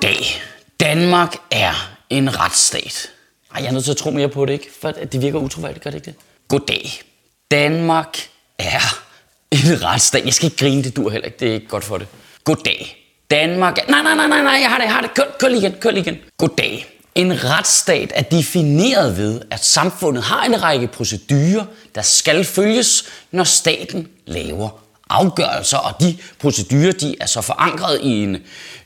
Goddag. Danmark er en retsstat. Ej, jeg er nødt til at tro mere på det, ikke? For det virker utroværdigt, gør det ikke det? Goddag. Danmark er en retsstat. Jeg skal ikke grine, det dur heller ikke. Det er ikke godt for det. Goddag. Danmark er... Nej, nej, nej, nej, nej, jeg har det, jeg har det. Kør, kør lige igen, kør lige igen. Goddag. En retsstat er defineret ved, at samfundet har en række procedurer, der skal følges, når staten laver afgørelser, og de procedurer de er så forankret i en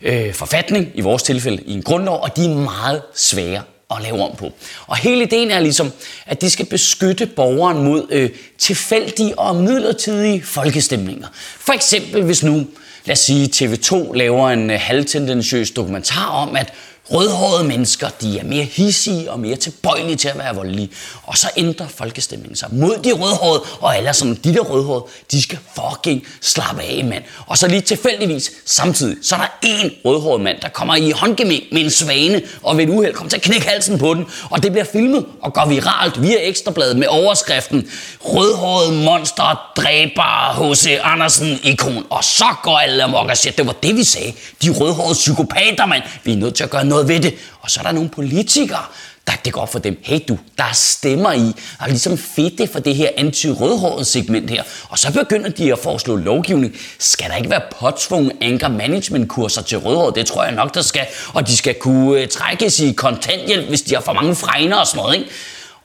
øh, forfatning, i vores tilfælde i en grundlov, og de er meget svære at lave om på. Og hele ideen er ligesom, at de skal beskytte borgeren mod øh, tilfældige og midlertidige folkestemninger. For eksempel hvis nu, lad os sige, TV2 laver en øh, halvtendentiøs dokumentar om, at Rødhårede mennesker, de er mere hissige og mere tilbøjelige til at være voldelige. Og så ændrer folkestemningen sig mod de rødhårede, og alle sådan, de der rødhårede, de skal fucking slappe af, mand. Og så lige tilfældigvis, samtidig, så er der en rødhåret mand, der kommer i håndgemæng med en svane, og ved et uheld kommer til at knække halsen på den. Og det bliver filmet og går viralt via Ekstrabladet med overskriften Rødhåret monster dræber H.C. Andersen ikon. Og så går alle amok og siger, det var det vi sagde. De rødhårede psykopater, mand. Vi er nødt til at gøre noget ved det. Og så er der nogle politikere, der det går for dem. Hey du, der er stemmer i, og ligesom fedte for det her anti-rødhåret segment her. Og så begynder de at foreslå lovgivning. Skal der ikke være påtvunget anger management kurser til rødhåret? Det tror jeg nok, der skal. Og de skal kunne øh, trækkes i kontanthjælp, hvis de har for mange fregner og sådan noget, ikke?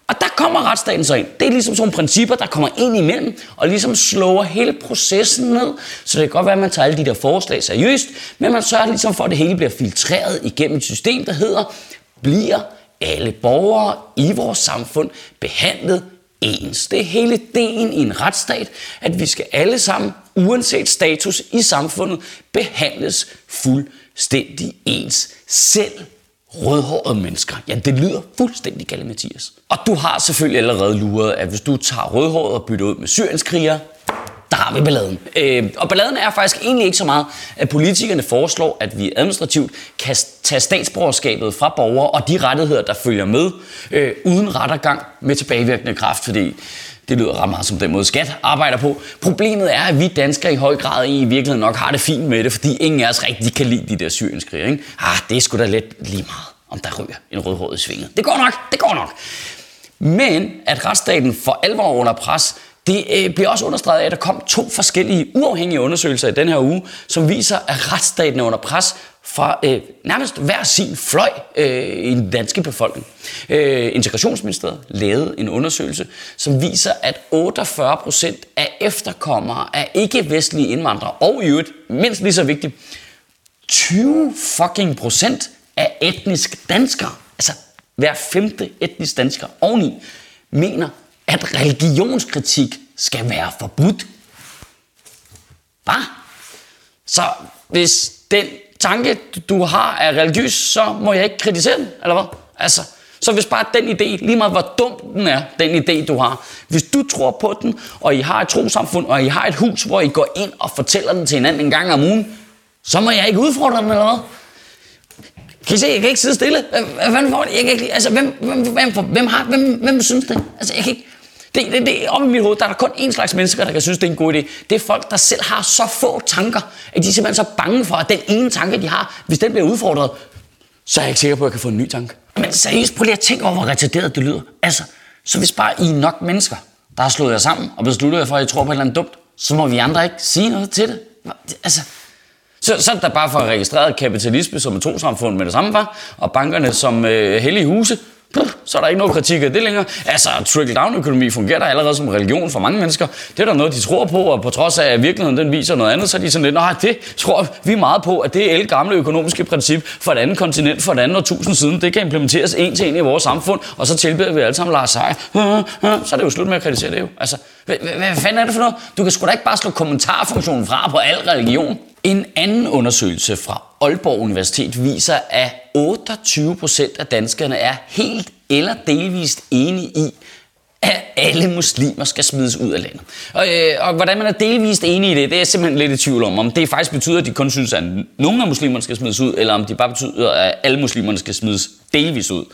Og der kommer retsstaten så ind. Det er ligesom sådan nogle principper, der kommer ind imellem, og ligesom slår hele processen ned. Så det kan godt være, at man tager alle de der forslag seriøst, men man sørger ligesom for, at det hele bliver filtreret igennem et system, der hedder, bliver alle borgere i vores samfund behandlet ens. Det er hele ideen i en retsstat, at vi skal alle sammen, uanset status i samfundet, behandles fuldstændig ens. Selv rødhårede mennesker. Ja, det lyder fuldstændig galt, Mathias. Og du har selvfølgelig allerede luret, at hvis du tager rødhåret og bytter ud med syrienskriger, der har vi balladen. Øh, og balladen er faktisk egentlig ikke så meget, at politikerne foreslår, at vi administrativt kan tage statsborgerskabet fra borgere og de rettigheder, der følger med, øh, uden rettergang med tilbagevirkende kraft, fordi det lyder ret meget som den måde, skat arbejder på. Problemet er, at vi danskere i høj grad i virkeligheden nok har det fint med det, fordi ingen af os rigtig kan lide de der syrienskriger. Ikke? Ah, det er sgu da lidt lige meget, om der ryger en rødhåret i svinget. Det går nok, det går nok. Men at retsstaten for alvor under pres, det øh, bliver også understreget af, at der kom to forskellige uafhængige undersøgelser i den her uge, som viser, at retsstaten er under pres fra øh, nærmest hver sin fløj øh, i den danske befolkning. Øh, Integrationsministeriet lavede en undersøgelse, som viser, at 48 procent af efterkommere af ikke-vestlige indvandrere, og i øvrigt, mindst lige så vigtigt, 20 fucking procent af etnisk danskere, altså hver femte etnisk dansker oveni, mener, at religionskritik skal være forbudt. Hvad? Så hvis den tanke, du har, er religiøs, så må jeg ikke kritisere den, eller hvad? Altså, så hvis bare den idé, lige meget hvor dum den er, den idé du har, hvis du tror på den, og I har et trosamfund, og I har et hus, hvor I går ind og fortæller den til hinanden en gang om ugen, så må jeg ikke udfordre den, eller hvad? Kan I se, jeg kan ikke sidde stille. Hvad fanden får? Jeg kan ikke, altså, hvem, hvem, hvem, hvem, har, hvem, hvem synes det? Altså, jeg kan ikke, det, det, det, op i mit hoved, der er der kun én slags mennesker, der kan synes, det er en god idé. Det er folk, der selv har så få tanker, at de er simpelthen så bange for, at den ene tanke, de har, hvis den bliver udfordret, så er jeg ikke sikker på, at jeg kan få en ny tanke. Men seriøst, prøv lige at tænke over, hvor retarderet det lyder. Altså, så hvis bare I er nok mennesker, der har slået jer sammen og besluttet jer for, at I tror på et eller andet dumt, så må vi andre ikke sige noget til det. Altså, så, så er der bare for registreret kapitalisme som et trosamfund med det samme var, og bankerne som øh, hellige huse, så er der ikke noget kritik af det længere. Altså, trickle-down-økonomi fungerer der allerede som religion for mange mennesker. Det er der noget, de tror på, og på trods af, at virkeligheden den viser noget andet, så er de sådan lidt, nej, det tror vi meget på, at det er el gamle økonomiske princip for et andet kontinent, for et andet årtusind siden, det kan implementeres en til en i vores samfund, og så tilbeder vi alle sammen Lars Seier. Hm, hm, hm. Så er det jo slut med at kritisere det jo. Altså, hvad, hvad fanden er det for noget? Du kan sgu da ikke bare slå kommentarfunktionen fra på al religion. En anden undersøgelse fra Aalborg Universitet viser, at 28 procent af danskerne er helt eller delvist enige i, at alle muslimer skal smides ud af landet. Og, øh, og hvordan man er delvist enig i det, det er jeg simpelthen lidt i tvivl om. Om det faktisk betyder, at de kun synes, at nogle af muslimerne skal smides ud, eller om det bare betyder, at alle muslimerne skal smides delvist ud.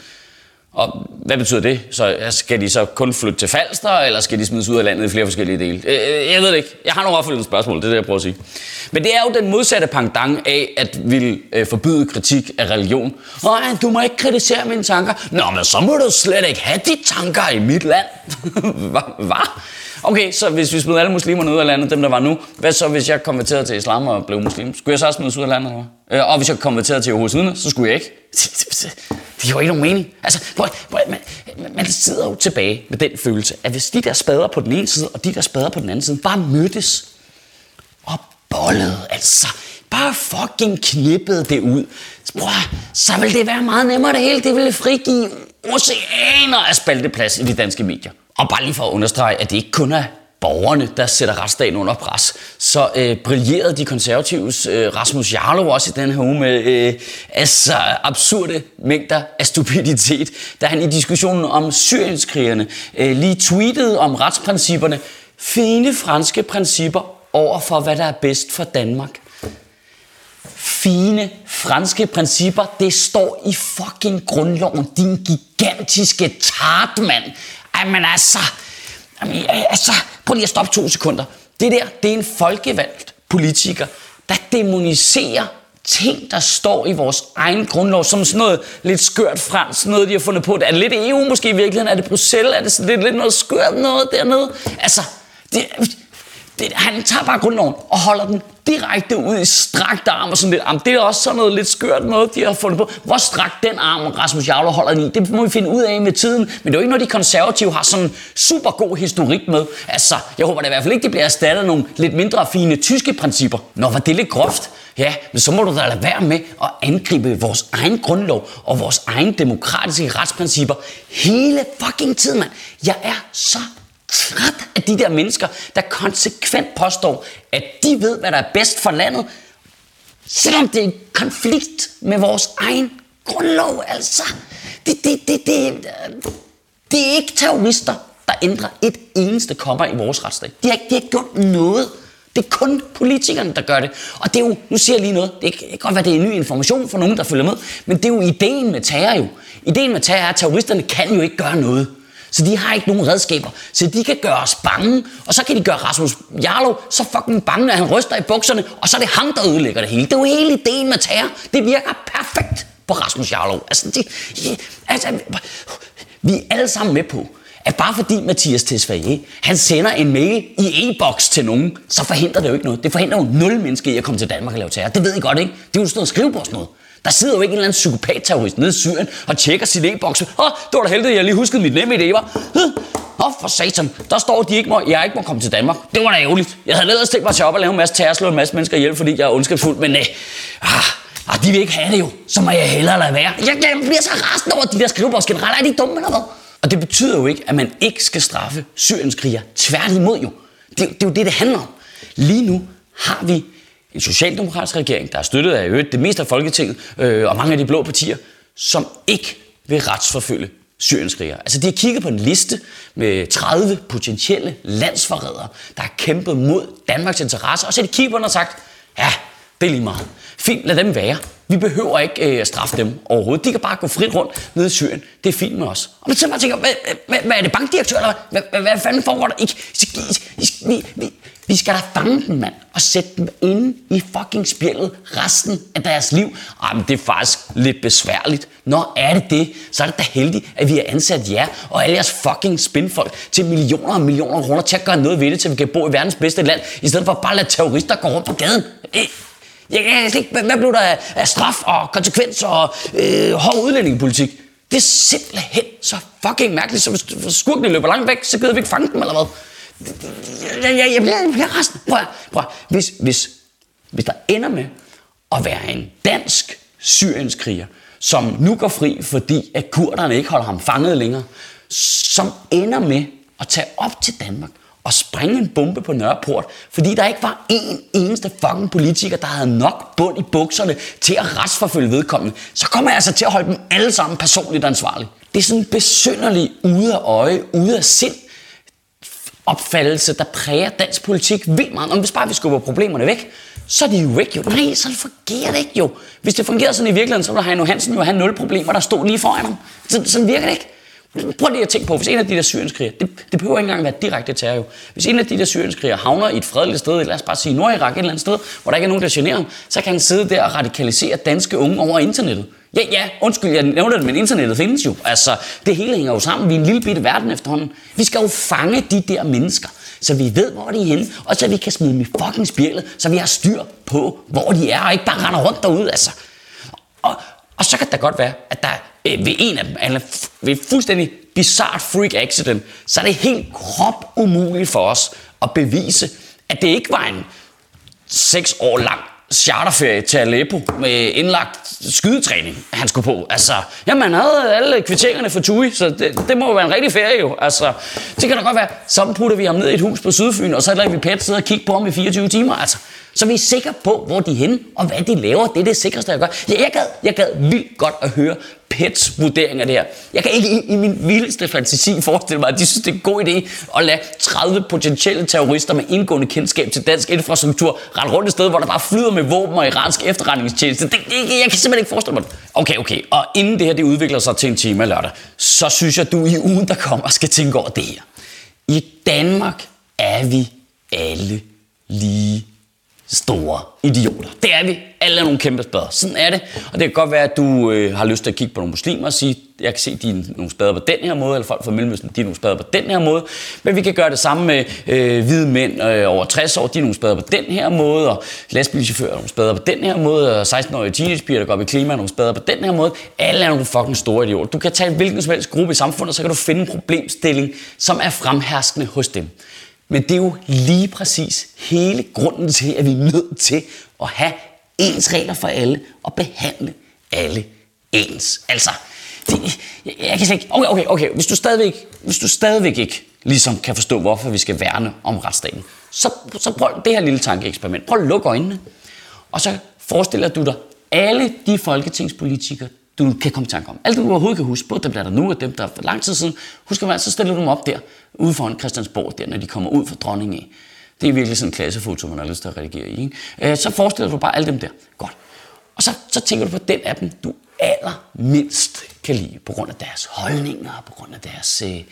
Og hvad betyder det? Så skal de så kun flytte til Falster, eller skal de smides ud af landet i flere forskellige dele? Øh, øh, jeg ved det ikke. Jeg har nogle opfølgende spørgsmål, det er det, jeg prøver at sige. Men det er jo den modsatte pangdang af at ville øh, forbyde kritik af religion. Nej, du må ikke kritisere mine tanker. Nå, men så må du slet ikke have de tanker i mit land. Hvad? Okay, så hvis vi smider alle muslimerne ud af landet, dem der var nu, hvad så hvis jeg konverterede til islam og blev muslim? Skulle jeg så også smides ud af landet? Eller? Og hvis jeg konverterede til Jehovas så skulle jeg ikke. Det giver jo ikke nogen mening. Altså, prøv, prøv, man, man sidder jo tilbage med den følelse, at hvis de der spader på den ene side, og de der spader på den anden side, bare mødtes og bollede, altså, bare fucking knippede det ud, prøv, så vil det være meget nemmere det hele. Det ville frigive oceaner af spalteplads i de danske medier. Og bare lige for at understrege, at det ikke kun er borgerne, der sætter retsstaten under pres, så øh, brillerede de konservatives øh, Rasmus Jarlov også i den her uge med øh, altså absurde mængder af stupiditet, da han i diskussionen om syrienskrigerne øh, lige tweetede om retsprincipperne, fine franske principper over for, hvad der er bedst for Danmark. Fine franske principper, det står i fucking grundloven, din gigantiske tartmand. Ej, men altså, Jamen, altså, prøv lige at stoppe to sekunder. Det der, det er en folkevalgt politiker, der demoniserer ting, der står i vores egen grundlov, som sådan noget lidt skørt fransk, noget de har fundet på. Er det lidt EU måske i virkeligheden? Er det Bruxelles? Er det sådan lidt, lidt noget skørt noget dernede? Altså, det, det, han tager bare grundloven og holder den direkte ud i strakt arm og sådan lidt. Jamen, det er også sådan noget lidt skørt noget, de har fundet på. Hvor strakt den arm Rasmus Jarlov holder den i, det må vi finde ud af med tiden. Men det er jo ikke noget, de konservative har sådan super god historik med. Altså, jeg håber da i hvert fald ikke, det bliver erstattet af nogle lidt mindre fine tyske principper. Nå, var det lidt groft? Ja, men så må du da lade være med at angribe vores egen grundlov og vores egen demokratiske retsprincipper hele fucking tiden, mand. Jeg er så træt af de der mennesker, der konsekvent påstår, at de ved, hvad der er bedst for landet, selvom det er en konflikt med vores egen grundlov, altså. Det, det, det, det, øh, det er ikke terrorister, der ændrer et eneste kommer i vores retsstat. De har, ikke, de har ikke gjort noget. Det er kun politikerne, der gør det. Og det er jo, nu siger jeg lige noget, det kan godt være, det er ny information for nogen, der følger med, men det er jo ideen med terror jo. Ideen med terror er, at terroristerne kan jo ikke gøre noget. Så de har ikke nogen redskaber. Så de kan gøre os bange, og så kan de gøre Rasmus Jarlov så fucking bange, at han ryster i bukserne, og så er det ham, der ødelægger det hele. Det er jo hele ideen med terror. Det virker perfekt på Rasmus Jarlov. Altså, de, altså, vi er alle sammen med på, at bare fordi Mathias Tesfaye, han sender en mail i e-boks til nogen, så forhindrer det jo ikke noget. Det forhindrer jo nul mennesker i at komme til Danmark og lave terror. Det ved I godt, ikke? Det er jo sådan noget skrive på noget. Der sidder jo ikke en eller anden psykopat-terrorist nede i Syrien og tjekker sin e-boks. Åh, oh, det var da heldigt, jeg lige huskede mit nemme idé, var. Hm? Åh, oh, for satan. Der står, at de ikke må, jeg ikke må komme til Danmark. Det var da ærgerligt. Jeg havde ellers tænkt mig tage op og lave en masse terror, slå en masse mennesker ihjel, fordi jeg er ondskabsfuld, men nej. Ah, ah, de vil ikke have det jo. Så må jeg hellere lade være. Jeg, jeg bliver så rasende over, at de der skriveboks generelt er de dumme eller hvad? Og det betyder jo ikke, at man ikke skal straffe syrienskriger. Tværtimod jo. Det, det er jo det, det handler om. Lige nu har vi en socialdemokratisk regering, der er støttet af øvrigt det meste af Folketinget øh, og mange af de blå partier, som ikke vil retsforfølge syrienskrigere. Altså de har kigget på en liste med 30 potentielle landsforrædere, der har kæmpet mod Danmarks interesser, og så har de kigget på den og sagt, ja, det er lige meget. Fint, lad dem være. Vi behøver ikke øh, straffe dem overhovedet. De kan bare gå frit rundt nede i Syrien. Det er fint med os. Og man så tænker, hvad, hvad, hvad er det bankdirektør, eller hvad, hvad, hvad fanden foregår der? I, I, I, vi, vi, vi skal da fange dem, mand, og sætte dem inde i fucking spjældet resten af deres liv. Ej, men det er faktisk lidt besværligt. Når er det det, så er det da heldigt, at vi har ansat jer og alle jeres fucking spinfolk til millioner og millioner kroner til at gøre noget ved det, til vi kan bo i verdens bedste land, i stedet for bare at lade terrorister gå rundt på gaden. Jeg kan ikke, hvad blev der af straf og konsekvens og øh, hård udlændingepolitik? Det, er simpelthen så fucking mærkeligt, så hvis skurkene løber langt væk, så gider vi ikke fange dem, eller hvad? Jeg, jeg, jeg, bliver, jeg bliver resten. Prøv, prøv. Hvis, hvis, hvis der ender med at være en dansk syrienskriger, som nu går fri, fordi at kurderne ikke holder ham fanget længere, som ender med at tage op til Danmark og springe en bombe på Nørreport, fordi der ikke var en eneste fucking politiker, der havde nok bund i bukserne til at retsforfølge vedkommende, så kommer jeg altså til at holde dem alle sammen personligt ansvarlige. Det er sådan en besynderlig ude af øje, ude af sind, opfattelse, der præger dansk politik vildt meget. Om hvis bare vi skubber problemerne væk, så er de jo væk jo. Nej, så fungerer det ikke jo. Hvis det fungerede sådan i virkeligheden, så ville Heino Hansen jo have nul problemer, der stod lige foran ham. Så, sådan virker det ikke. Prøv lige at tænke på, hvis en af de der syrienskriger, det, det behøver ikke engang være direkte terror jo. Hvis en af de der syrienskriger havner i et fredeligt sted, lad os bare sige Nordirak, et eller andet sted, hvor der ikke er nogen, der generer ham, så kan han sidde der og radikalisere danske unge over internettet. Ja, ja, undskyld, jeg nævner det, men internettet findes jo. Altså, det hele hænger jo sammen. Vi er en lille bitte verden efterhånden. Vi skal jo fange de der mennesker, så vi ved, hvor de er henne, og så vi kan smide dem i fucking spjældet, så vi har styr på, hvor de er, og ikke bare render rundt derude, altså. Og, og så kan det godt være, at der øh, ved en af dem, eller ved et fuldstændig bizart freak accident, så er det helt krop umuligt for os at bevise, at det ikke var en seks år lang charterferie til Aleppo med indlagt skydetræning, han skulle på. Altså, jamen han havde alle kvitteringerne for Tui, så det, det må jo være en rigtig ferie jo. Altså, det kan da godt være, så putter vi ham ned i et hus på Sydfyn, og så lader vi Pet sidde og kigge på ham i 24 timer. Altså, så vi er sikre på, hvor de er henne, og hvad de laver. Det er det sikreste, jeg gør. Jeg, jeg, gad, jeg gad vildt godt at høre Pets vurdering af det her. Jeg kan ikke i, i min vildeste fantasi forestille mig, at de synes, det er en god idé at lade 30 potentielle terrorister med indgående kendskab til dansk infrastruktur rende rundt et sted, hvor der bare flyder med våben og iransk efterretningstjeneste. Det, det, jeg kan simpelthen ikke forestille mig det. Okay, okay. Og inden det her det udvikler sig til en time lørdag, så synes jeg, du i ugen, der kommer, skal tænke over det her. I Danmark er vi alle lige store idioter. Det er vi. Alle er nogle kæmpe spader. Sådan er det. Og det kan godt være, at du øh, har lyst til at kigge på nogle muslimer og sige, jeg kan se, de er nogle spader på den her måde, eller folk fra Mellemøsten, de er nogle spader på den her måde. Men vi kan gøre det samme med øh, hvide mænd øh, over 60 år, de er nogle spader på den her måde, og lastbilchauffører er nogle spader på den her måde, og 16-årige teenagepiger, der går op i klima, er nogle spader på den her måde. Alle er nogle fucking store idioter. Du kan tage hvilken som helst gruppe i samfundet, så kan du finde en problemstilling, som er fremherskende hos dem. Men det er jo lige præcis hele grunden til, at vi er nødt til at have ens regler for alle og behandle alle ens. Altså, det, jeg, jeg kan sige, okay, okay, okay, hvis du, stadigvæk, hvis du stadigvæk ikke ligesom kan forstå, hvorfor vi skal værne om retsstaten, så, så prøv det her lille tankeeksperiment. Prøv at lukke øjnene, og så forestiller du dig alle de folketingspolitikere, du kan komme i tanke om. Alt det, du overhovedet kan huske, både dem, der er der nu, og dem, der er for lang tid siden. Husk at så stiller du dem op der, ude foran Christiansborg, der, når de kommer ud fra dronningen af. Det er virkelig sådan en klassefoto, man har lyst til at redigere i. Ikke? Øh, Så forestiller du bare alle dem der. Godt. Og så, så tænker du på den af dem, du allermindst kan lide, på grund af deres holdninger, på grund af deres øh,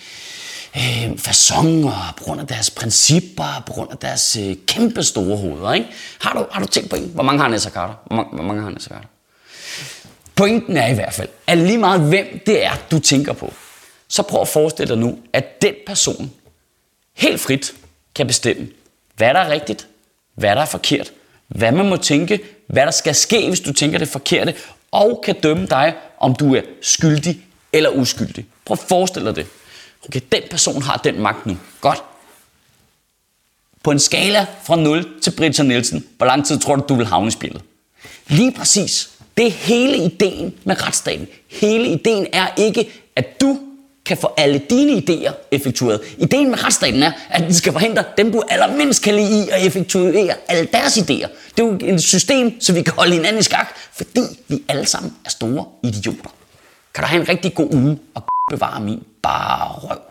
øh fasonger, på grund af deres principper, på grund af deres øh, kæmpe store hoveder. Ikke? Har, du, har du tænkt på en? Hvor mange har Nessa Carter? Hvor mange, hvor mange har Nessa Carter? Pointen er i hvert fald, at lige meget hvem det er, du tænker på, så prøv at forestille dig nu, at den person helt frit kan bestemme, hvad der er rigtigt, hvad der er forkert, hvad man må tænke, hvad der skal ske, hvis du tænker det forkerte, og kan dømme dig, om du er skyldig eller uskyldig. Prøv at forestille dig det. Okay, den person har den magt nu. Godt. På en skala fra 0 til Britta Nielsen, hvor lang tid tror du, du vil havne i spillet? Lige præcis. Det er hele ideen med retsstaten. Hele ideen er ikke, at du kan få alle dine idéer effektueret. Ideen med retsstaten er, at den skal forhindre dem, du allermindst kan lide i at effektuere alle deres idéer. Det er jo et system, så vi kan holde hinanden i skak, fordi vi alle sammen er store idioter. Kan du have en rigtig god uge og bevare min bare røv.